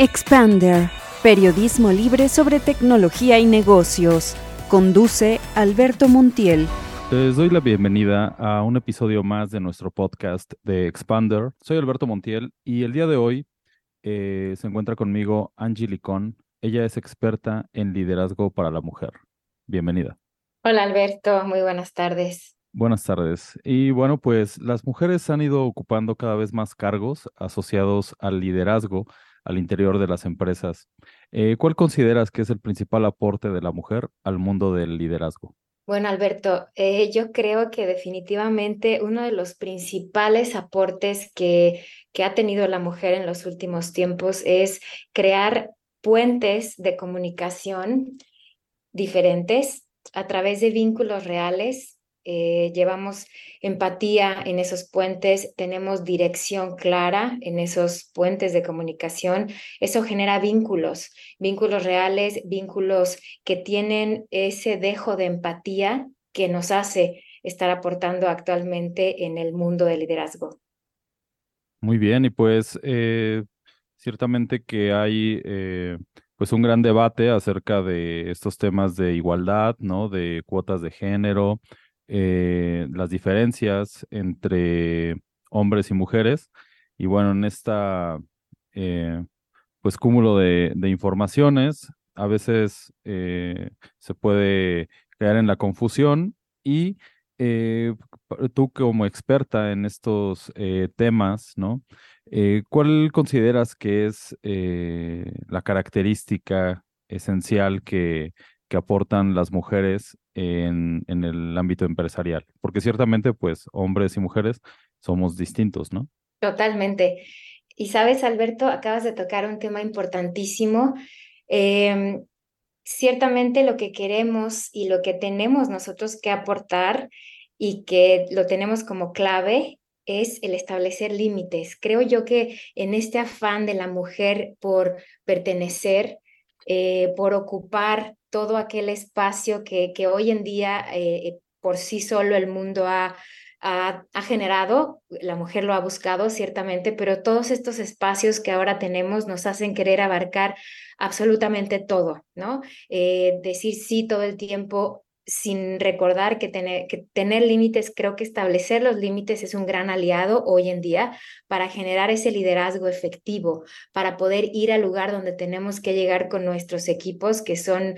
Expander, periodismo libre sobre tecnología y negocios. Conduce Alberto Montiel. Les doy la bienvenida a un episodio más de nuestro podcast de Expander. Soy Alberto Montiel y el día de hoy eh, se encuentra conmigo Angie Licón. Ella es experta en liderazgo para la mujer. Bienvenida. Hola Alberto, muy buenas tardes. Buenas tardes. Y bueno, pues las mujeres han ido ocupando cada vez más cargos asociados al liderazgo al interior de las empresas. Eh, ¿Cuál consideras que es el principal aporte de la mujer al mundo del liderazgo? Bueno, Alberto, eh, yo creo que definitivamente uno de los principales aportes que, que ha tenido la mujer en los últimos tiempos es crear puentes de comunicación diferentes a través de vínculos reales eh, llevamos empatía en esos puentes, tenemos dirección clara en esos puentes de comunicación. Eso genera vínculos, vínculos reales, vínculos que tienen ese dejo de empatía que nos hace estar aportando actualmente en el mundo del liderazgo. Muy bien, y pues eh, ciertamente que hay eh, pues un gran debate acerca de estos temas de igualdad, ¿no? De cuotas de género, eh, las diferencias entre hombres y mujeres. Y bueno, en esta eh, pues cúmulo de, informaciones, a veces eh, se puede caer en la confusión y tú como experta en estos temas, ¿no? ¿Cuál consideras que es la característica esencial que, que aportan las mujeres en, en, el ámbito empresarial? Porque ciertamente, pues, hombres y mujeres somos distintos, ¿no? Totalmente. Y sabes, Alberto, acabas de tocar un tema importantísimo. Em, ciertamente lo que queremos y lo que tenemos nosotros que aportar y que lo tenemos como clave es el establecer límites. Creo yo que en este afán de la mujer por pertenecer, eh, por ocupar todo aquel espacio que, que hoy en día eh, por sí solo el mundo ha, ha, generado, la mujer lo ha buscado ciertamente, pero todos estos espacios que ahora tenemos nos hacen querer abarcar absolutamente todo, ¿no? Eh, decir sí todo el tiempo sin recordar que tener, que tener límites, creo que establecer los límites es un gran aliado hoy en día para generar ese liderazgo efectivo, para poder ir al lugar donde tenemos que llegar con nuestros equipos que son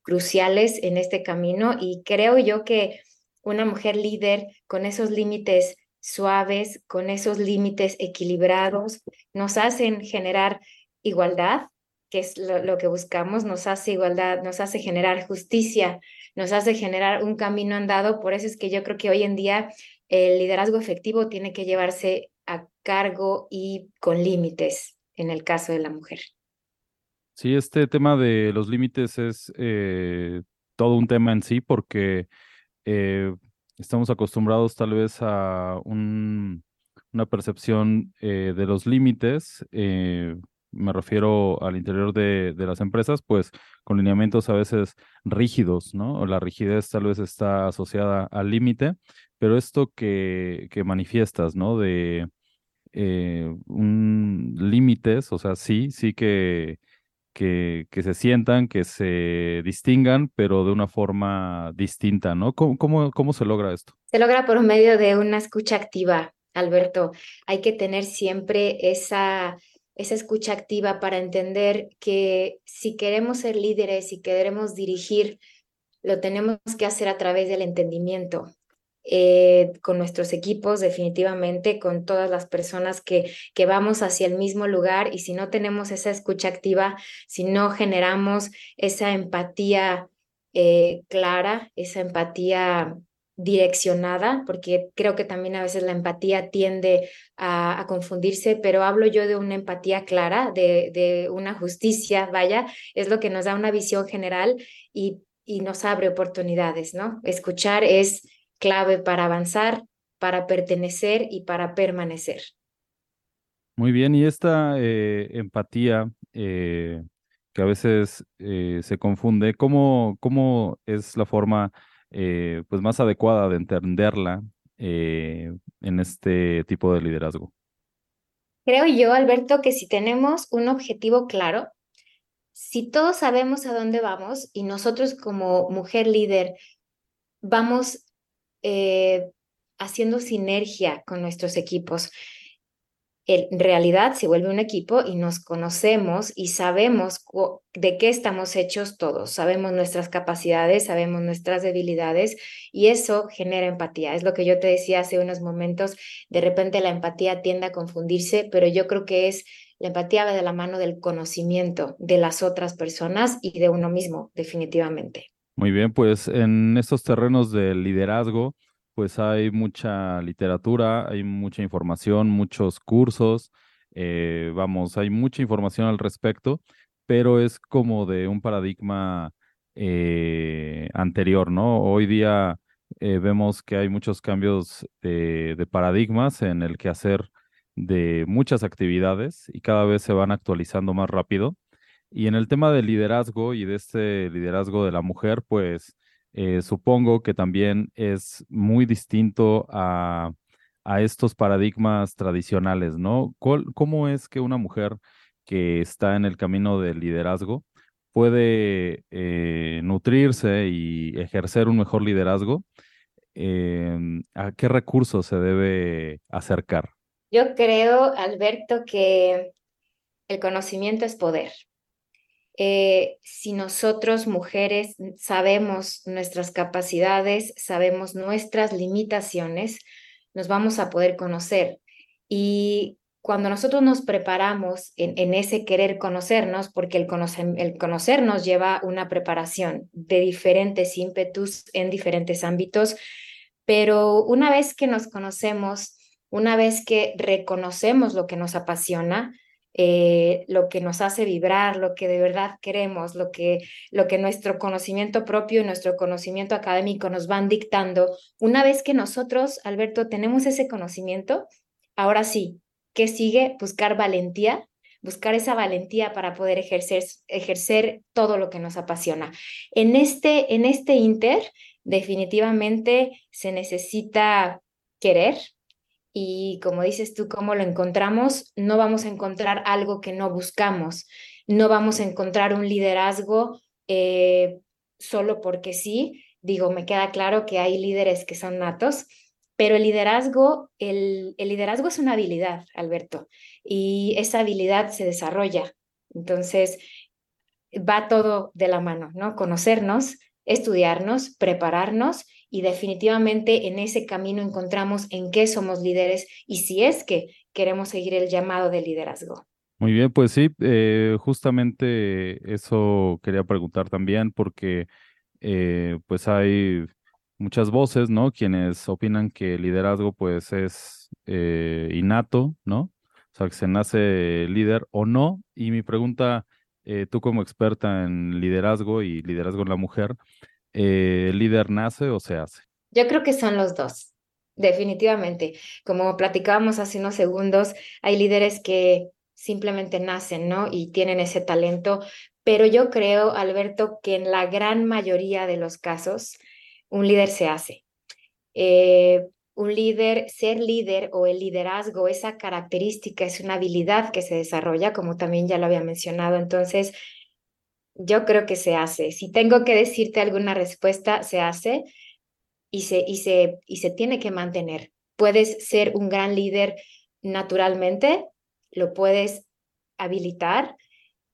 cruciales en este camino. Y creo yo que una mujer líder con esos límites suaves, con esos límites equilibrados, nos hacen generar igualdad, que es lo, que buscamos, nos hace igualdad, nos hace generar justicia, nos hace generar un camino andado. Por eso es que yo creo que hoy en día el liderazgo efectivo tiene que llevarse a cargo y con límites en el caso de la mujer. Sí, este tema de los límites es eh, todo un tema en sí porque eh, estamos acostumbrados tal vez a una percepción eh, de los límites, me refiero al interior de, las empresas, pues con lineamientos a veces rígidos, ¿no? La rigidez tal vez está asociada al límite, pero esto que, que manifiestas, ¿no? De un límites, o sea, sí, sí que que, que, se sientan, que se distingan, pero de una forma distinta, ¿no? ¿Cómo, cómo, cómo se logra esto? Se logra por medio de una escucha activa, Alberto. Hay que tener siempre esa, esa escucha activa para entender que si queremos ser líderes y queremos dirigir, lo tenemos que hacer a través del entendimiento, eh, con nuestros equipos, definitivamente, con todas las personas que, que vamos hacia el mismo lugar. Y si no tenemos esa escucha activa, si no generamos esa empatía eh, clara, esa empatía direccionada, porque creo que también a veces la empatía tiende a, confundirse, pero hablo yo de una empatía clara, de, de, una justicia, vaya, es lo que nos da una visión general y, y nos abre oportunidades, ¿no? Escuchar es clave para avanzar, para pertenecer y para permanecer. Muy bien, y esta eh, empatía eh, que a veces eh, se confunde, ¿cómo, ¿cómo, es la forma pues más adecuada de entenderla en este tipo de liderazgo? Creo yo, Alberto, que si tenemos un objetivo claro, si todos sabemos a dónde vamos y nosotros como mujer líder vamos eh, haciendo sinergia con nuestros equipos, en realidad se vuelve un equipo y nos conocemos y sabemos de qué estamos hechos todos, sabemos nuestras capacidades, sabemos nuestras debilidades y eso genera empatía. Es lo que yo te decía hace unos momentos, de repente la empatía tiende a confundirse, pero yo creo que es la empatía va de la mano del conocimiento de las otras personas y de uno mismo, definitivamente. Muy bien, pues en estos terrenos del liderazgo, pues hay mucha literatura, hay mucha información, muchos cursos, eh, vamos, hay mucha información al respecto, pero es como de un paradigma eh, anterior, ¿no? Hoy día eh, vemos que hay muchos cambios de, de paradigmas en el quehacer de muchas actividades y cada vez se van actualizando más rápido. Y en el tema del liderazgo y de este liderazgo de la mujer, pues eh, supongo que también es muy distinto a, estos paradigmas tradicionales, ¿no? ¿Cómo es que una mujer que está en el camino del liderazgo puede eh, nutrirse y ejercer un mejor liderazgo? Em, ¿A qué recursos se debe acercar? Yo creo, Alberto, que el conocimiento es poder. Eh, si nosotros mujeres sabemos nuestras capacidades, sabemos nuestras limitaciones, nos vamos a poder conocer. Y cuando nosotros nos preparamos en, ese querer conocernos, porque el, el conocernos lleva una preparación de diferentes ímpetus en diferentes ámbitos, pero una vez que nos conocemos, una vez que reconocemos lo que nos apasiona, eh, lo que nos hace vibrar, lo que de verdad queremos, lo que, lo que nuestro conocimiento propio y nuestro conocimiento académico nos van dictando. Una vez que nosotros, Alberto, tenemos ese conocimiento, ahora sí, ¿qué sigue? Buscar valentía, buscar esa valentía para poder ejercer, ejercer todo lo que nos apasiona. En este, en este inter, definitivamente se necesita querer, y como dices tú, cómo lo encontramos, no vamos a encontrar algo que no buscamos, no vamos a encontrar un liderazgo eh, solo porque sí. Digo, me queda claro que hay líderes que son natos, pero el liderazgo, el, el liderazgo es una habilidad, Alberto, y esa habilidad se desarrolla. Entonces, va todo de la mano, ¿no? Conocernos, estudiarnos, prepararnos y definitivamente en ese camino encontramos en qué somos líderes y si es que queremos seguir el llamado de liderazgo. Muy bien, pues sí, eh, justamente eso quería preguntar también porque eh, pues hay muchas voces, ¿no? Quienes opinan que el liderazgo pues es eh, innato, ¿no? O sea, que se nace líder o no. Y mi pregunta, tú como experta en liderazgo y liderazgo en la mujer, eh, ¿el líder nace o se hace? Yo creo que son los dos, definitivamente. Como platicábamos hace unos segundos, hay líderes que simplemente nacen, ¿no? Y tienen ese talento, pero yo creo, Alberto, que en la gran mayoría de los casos, un líder se hace. Eh, un líder, ser líder o el liderazgo, esa característica es una habilidad que se desarrolla, como también ya lo había mencionado. Entonces, yo creo que se hace. Si tengo que decirte alguna respuesta, se hace y se, y se, y se tiene que mantener. Puedes ser un gran líder naturalmente, lo puedes habilitar,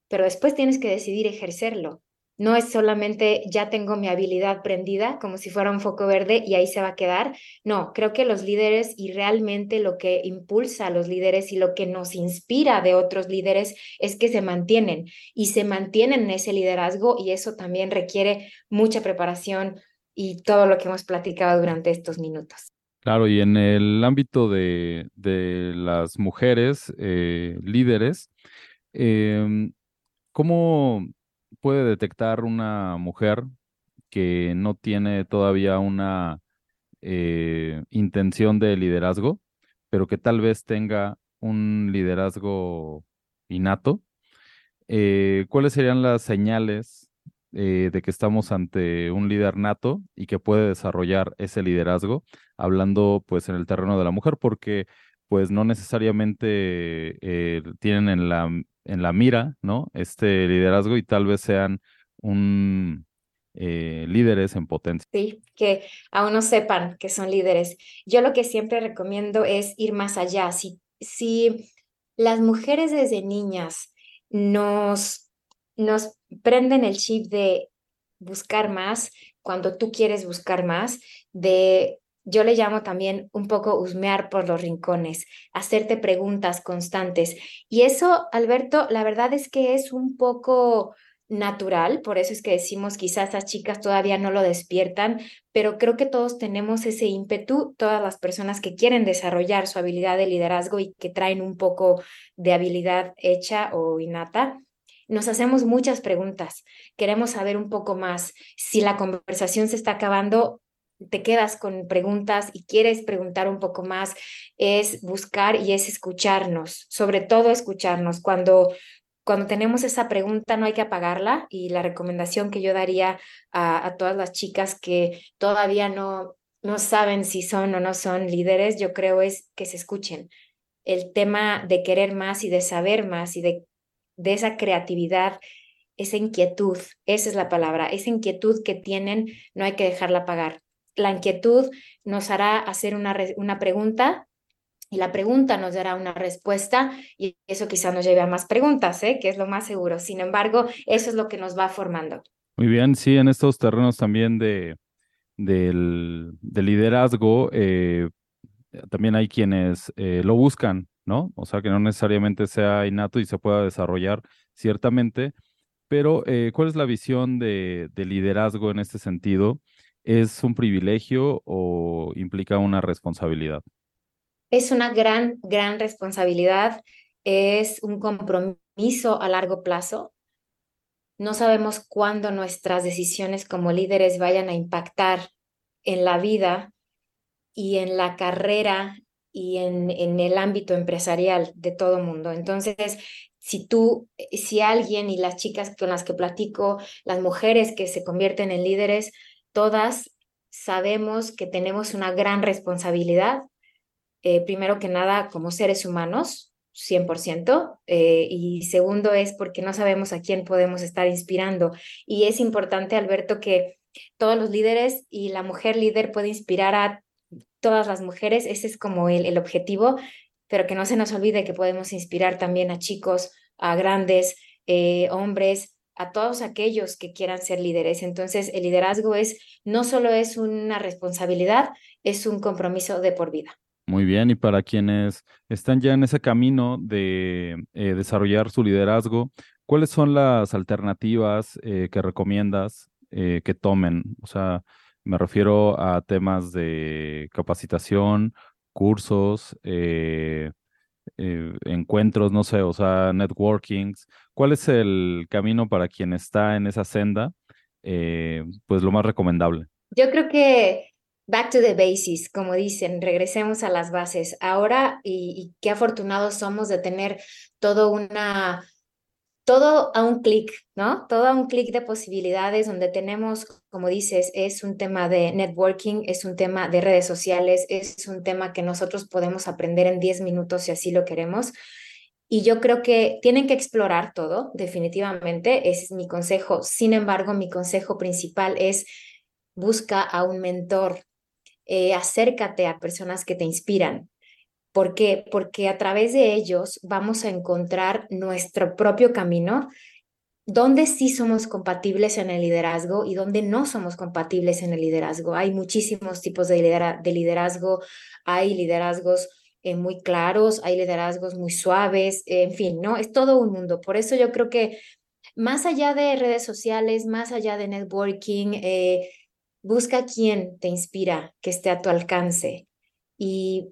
pero después tienes que decidir ejercerlo. No es solamente ya tengo mi habilidad prendida como si fuera un foco verde y ahí se va a quedar. No, creo que los líderes y realmente lo que impulsa a los líderes y lo que nos inspira de otros líderes es que se mantienen y se mantienen en ese liderazgo y eso también requiere mucha preparación y todo lo que hemos platicado durante estos minutos. Claro, y en el ámbito de, de las mujeres eh, líderes, eh, ¿cómo puede detectar una mujer que no tiene todavía una eh, intención de liderazgo, pero que tal vez tenga un liderazgo innato? Eh, ¿Cuáles serían las señales eh, de que estamos ante un líder nato y que puede desarrollar ese liderazgo, hablando pues en el terreno de la mujer? Porque pues no necesariamente eh, tienen en la, en la mira, ¿no? Este liderazgo y tal vez sean un eh, líderes en potencia. Sí, que aún no sepan que son líderes. Yo lo que siempre recomiendo es ir más allá. Si, si las mujeres desde niñas nos, nos prenden el chip de buscar más, cuando tú quieres buscar más, de yo le llamo también un poco husmear por los rincones, hacerte preguntas constantes. Y eso, Alberto, la verdad es que es un poco natural, por eso es que decimos quizás las chicas todavía no lo despiertan, pero creo que todos tenemos ese ímpetu, todas las personas que quieren desarrollar su habilidad de liderazgo y que traen un poco de habilidad hecha o innata. Nos hacemos muchas preguntas, queremos saber un poco más. Si la conversación se está acabando, te quedas con preguntas y quieres preguntar un poco más, es buscar y es escucharnos, sobre todo escucharnos. Cuando, cuando tenemos esa pregunta no hay que apagarla y la recomendación que yo daría a, todas las chicas que todavía no, no saben si son o no son líderes, yo creo es que se escuchen. El tema de querer más y de saber más y de, de esa creatividad esa inquietud, esa es la palabra, esa inquietud que tienen, no hay que dejarla apagar la inquietud nos hará hacer una, una pregunta y la pregunta nos dará una respuesta y eso quizá nos lleve a más preguntas, ¿eh? que es lo más seguro. Sin embargo, eso es lo que nos va formando. Muy bien, sí, en estos terrenos también de, del, liderazgo, eh, también hay quienes eh, lo buscan, ¿no? O sea, que no necesariamente sea innato y se pueda desarrollar ciertamente, pero ¿cuál es la visión de, de liderazgo en este sentido? ¿Es un privilegio o implica una responsabilidad? Es una gran, gran responsabilidad. Es un compromiso a largo plazo. No sabemos cuándo nuestras decisiones como líderes vayan a impactar en la vida y en la carrera y en, en el ámbito empresarial de todo mundo. Entonces, si tú, si alguien y las chicas con las que platico, las mujeres que se convierten en líderes, todas sabemos que tenemos una gran responsabilidad, eh, primero que nada como seres humanos, 100%, eh, y segundo es porque no sabemos a quién podemos estar inspirando. Y es importante, Alberto, que todos los líderes y la mujer líder puede inspirar a todas las mujeres, ese es como el, el objetivo, pero que no se nos olvide que podemos inspirar también a chicos, a grandes, eh, hombres, a todos aquellos que quieran ser líderes. Entonces, el liderazgo es no solo es una responsabilidad, es un compromiso de por vida. Muy bien, y para quienes están ya en ese camino de eh, desarrollar su liderazgo, ¿cuáles son las alternativas eh, que recomiendas eh, que tomen? O sea, me refiero a temas de capacitación, cursos, encuentros, no sé, o sea, networkings. ¿Cuál es el camino para quien está en esa senda? Eh, pues lo más recomendable. Yo creo que back to the basics, como dicen, regresemos a las bases. Ahora, y, qué afortunados somos de tener todo una, todo a un clic, ¿no? Todo a un clic de posibilidades donde tenemos, como dices, es un tema de networking, es un tema de redes sociales, es un tema que nosotros podemos aprender en 10 minutos si así lo queremos. Y yo creo que tienen que explorar todo, definitivamente, ese es mi consejo. Sin embargo, mi consejo principal es busca a un mentor, eh, acércate a personas que te inspiran. ¿Por qué? Porque a través de ellos vamos a encontrar nuestro propio camino, donde sí somos compatibles en el liderazgo y donde no somos compatibles en el liderazgo. Hay muchísimos tipos de, de liderazgo, hay liderazgos eh, muy claros, hay liderazgos muy suaves, en fin, ¿no? Es todo un mundo. Por eso yo creo que más allá de redes sociales, más allá de networking, eh, busca quien te inspira, que esté a tu alcance y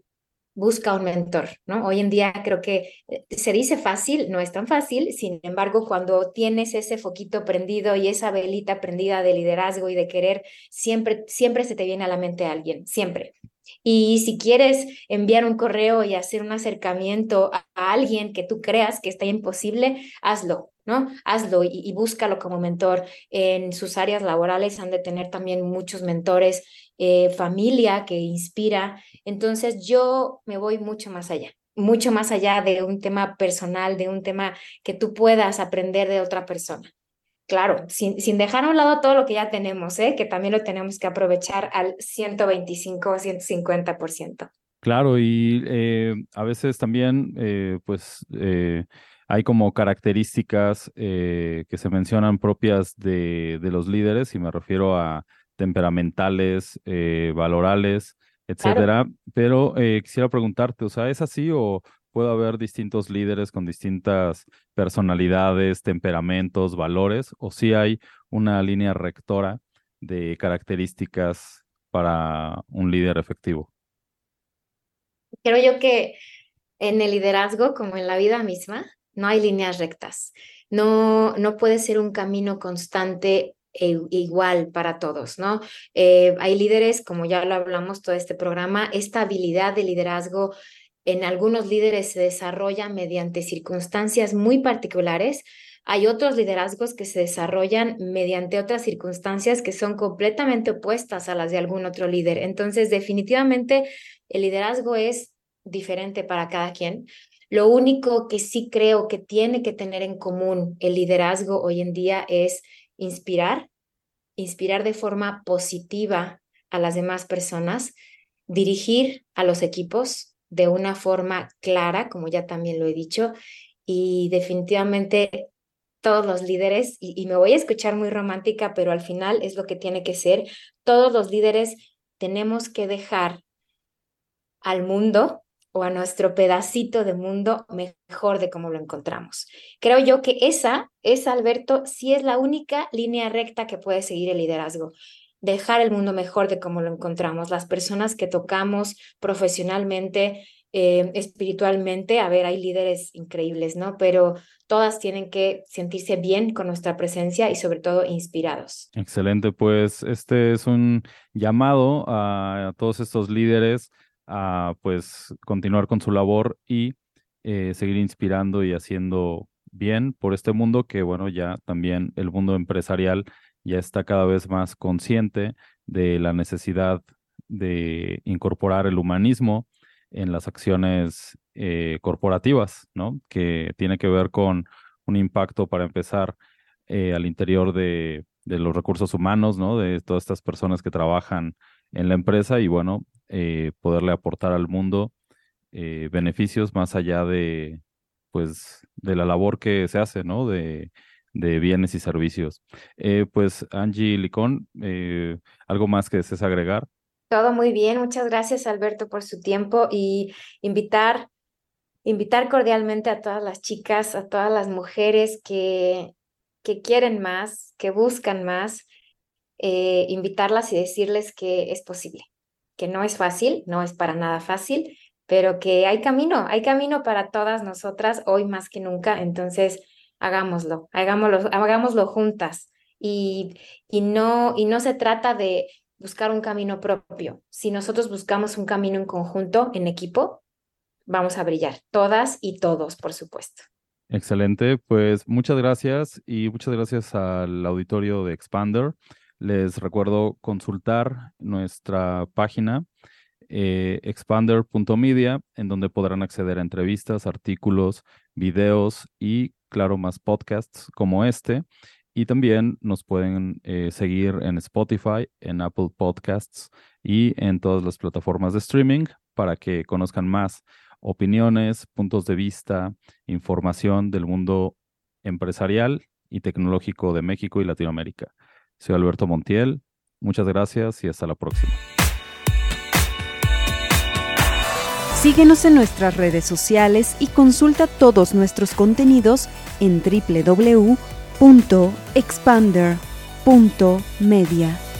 busca un mentor, ¿no? Hoy en día creo que eh, se dice fácil, no es tan fácil, sin embargo, cuando tienes ese foquito prendido y esa velita prendida de liderazgo y de querer, siempre, siempre se te viene a la mente alguien, siempre. Y si quieres enviar un correo y hacer un acercamiento a, alguien que tú creas que está imposible, hazlo, ¿no? Hazlo y, búscalo como mentor. En sus áreas laborales han de tener también muchos mentores eh, familia que inspira. Entonces yo me voy mucho más allá, mucho más allá de un tema personal, de un tema que tú puedas aprender de otra persona. Claro, sin, sin dejar a un lado todo lo que ya tenemos, ¿eh? que también lo tenemos que aprovechar al 125 o 150%. Claro, y eh, a veces también, eh, pues, hay como características que se mencionan propias de, de, los líderes, y me refiero a temperamentales, valorales, etcétera. Pero quisiera preguntarte, o sea, ¿es así o puede haber distintos líderes con distintas personalidades, temperamentos, valores, o si hay una línea rectora de características para un líder efectivo? Creo yo que en el liderazgo, como en la vida misma, no hay líneas rectas. No, no puede ser un camino constante e igual para todos, ¿no? Eh, hay líderes, como ya lo hablamos todo este programa, esta habilidad de liderazgo en algunos líderes se desarrolla mediante circunstancias muy particulares. Hay otros liderazgos que se desarrollan mediante otras circunstancias que son completamente opuestas a las de algún otro líder. Entonces, definitivamente, el liderazgo es diferente para cada quien. Lo único que sí creo que tiene que tener en común el liderazgo hoy en día es inspirar, inspirar de forma positiva a las demás personas, dirigir a los equipos, de una forma clara, como ya también lo he dicho, y definitivamente todos los líderes, y, me voy a escuchar muy romántica, pero al final es lo que tiene que ser, todos los líderes tenemos que dejar al mundo o a nuestro pedacito de mundo mejor de como lo encontramos. Creo yo que esa, esa, Alberto, sí es la única línea recta que puede seguir el liderazgo dejar el mundo mejor de como lo encontramos. Las personas que tocamos profesionalmente, eh, espiritualmente, a ver, hay líderes increíbles, ¿no? Pero todas tienen que sentirse bien con nuestra presencia y sobre todo inspirados. Excelente, pues este es un llamado a, todos estos líderes a pues continuar con su labor y eh, seguir inspirando y haciendo bien por este mundo que bueno ya también el mundo empresarial ya está cada vez más consciente de la necesidad de incorporar el humanismo en las acciones eh, corporativas, ¿no? Que tiene que ver con un impacto para empezar eh, al interior de, los recursos humanos, ¿no? De todas estas personas que trabajan en la empresa y bueno, eh, poderle aportar al mundo beneficios más allá de, pues, de la labor que se hace, ¿no? De de bienes y servicios. Eh, pues Angie Licón, eh, ¿algo más que desees agregar? Todo muy bien, muchas gracias Alberto por su tiempo y invitar, invitar cordialmente a todas las chicas, a todas las mujeres que, que quieren más, que buscan más, eh, invitarlas y decirles que es posible, que no es fácil, no es para nada fácil, pero que hay camino, hay camino para todas nosotras hoy más que nunca. Entonces, hagámoslo, hagámoslo, hagámoslo juntas. Y, y, no, y no se trata de buscar un camino propio. Si nosotros buscamos un camino en conjunto, en equipo, vamos a brillar, todas y todos, por supuesto. Excelente, pues muchas gracias y muchas gracias al auditorio de Expander. Les recuerdo consultar nuestra página eh, expander.media, en donde podrán acceder a entrevistas, artículos, videos y claro, más podcasts como este. Y también nos pueden eh, seguir en Spotify, en Apple Podcasts y en todas las plataformas de streaming para que conozcan más opiniones, puntos de vista, información del mundo empresarial y tecnológico de México y Latinoamérica. Soy Alberto Montiel, muchas gracias y hasta la próxima. Síguenos en nuestras redes sociales y consulta todos nuestros contenidos en www.expander.media.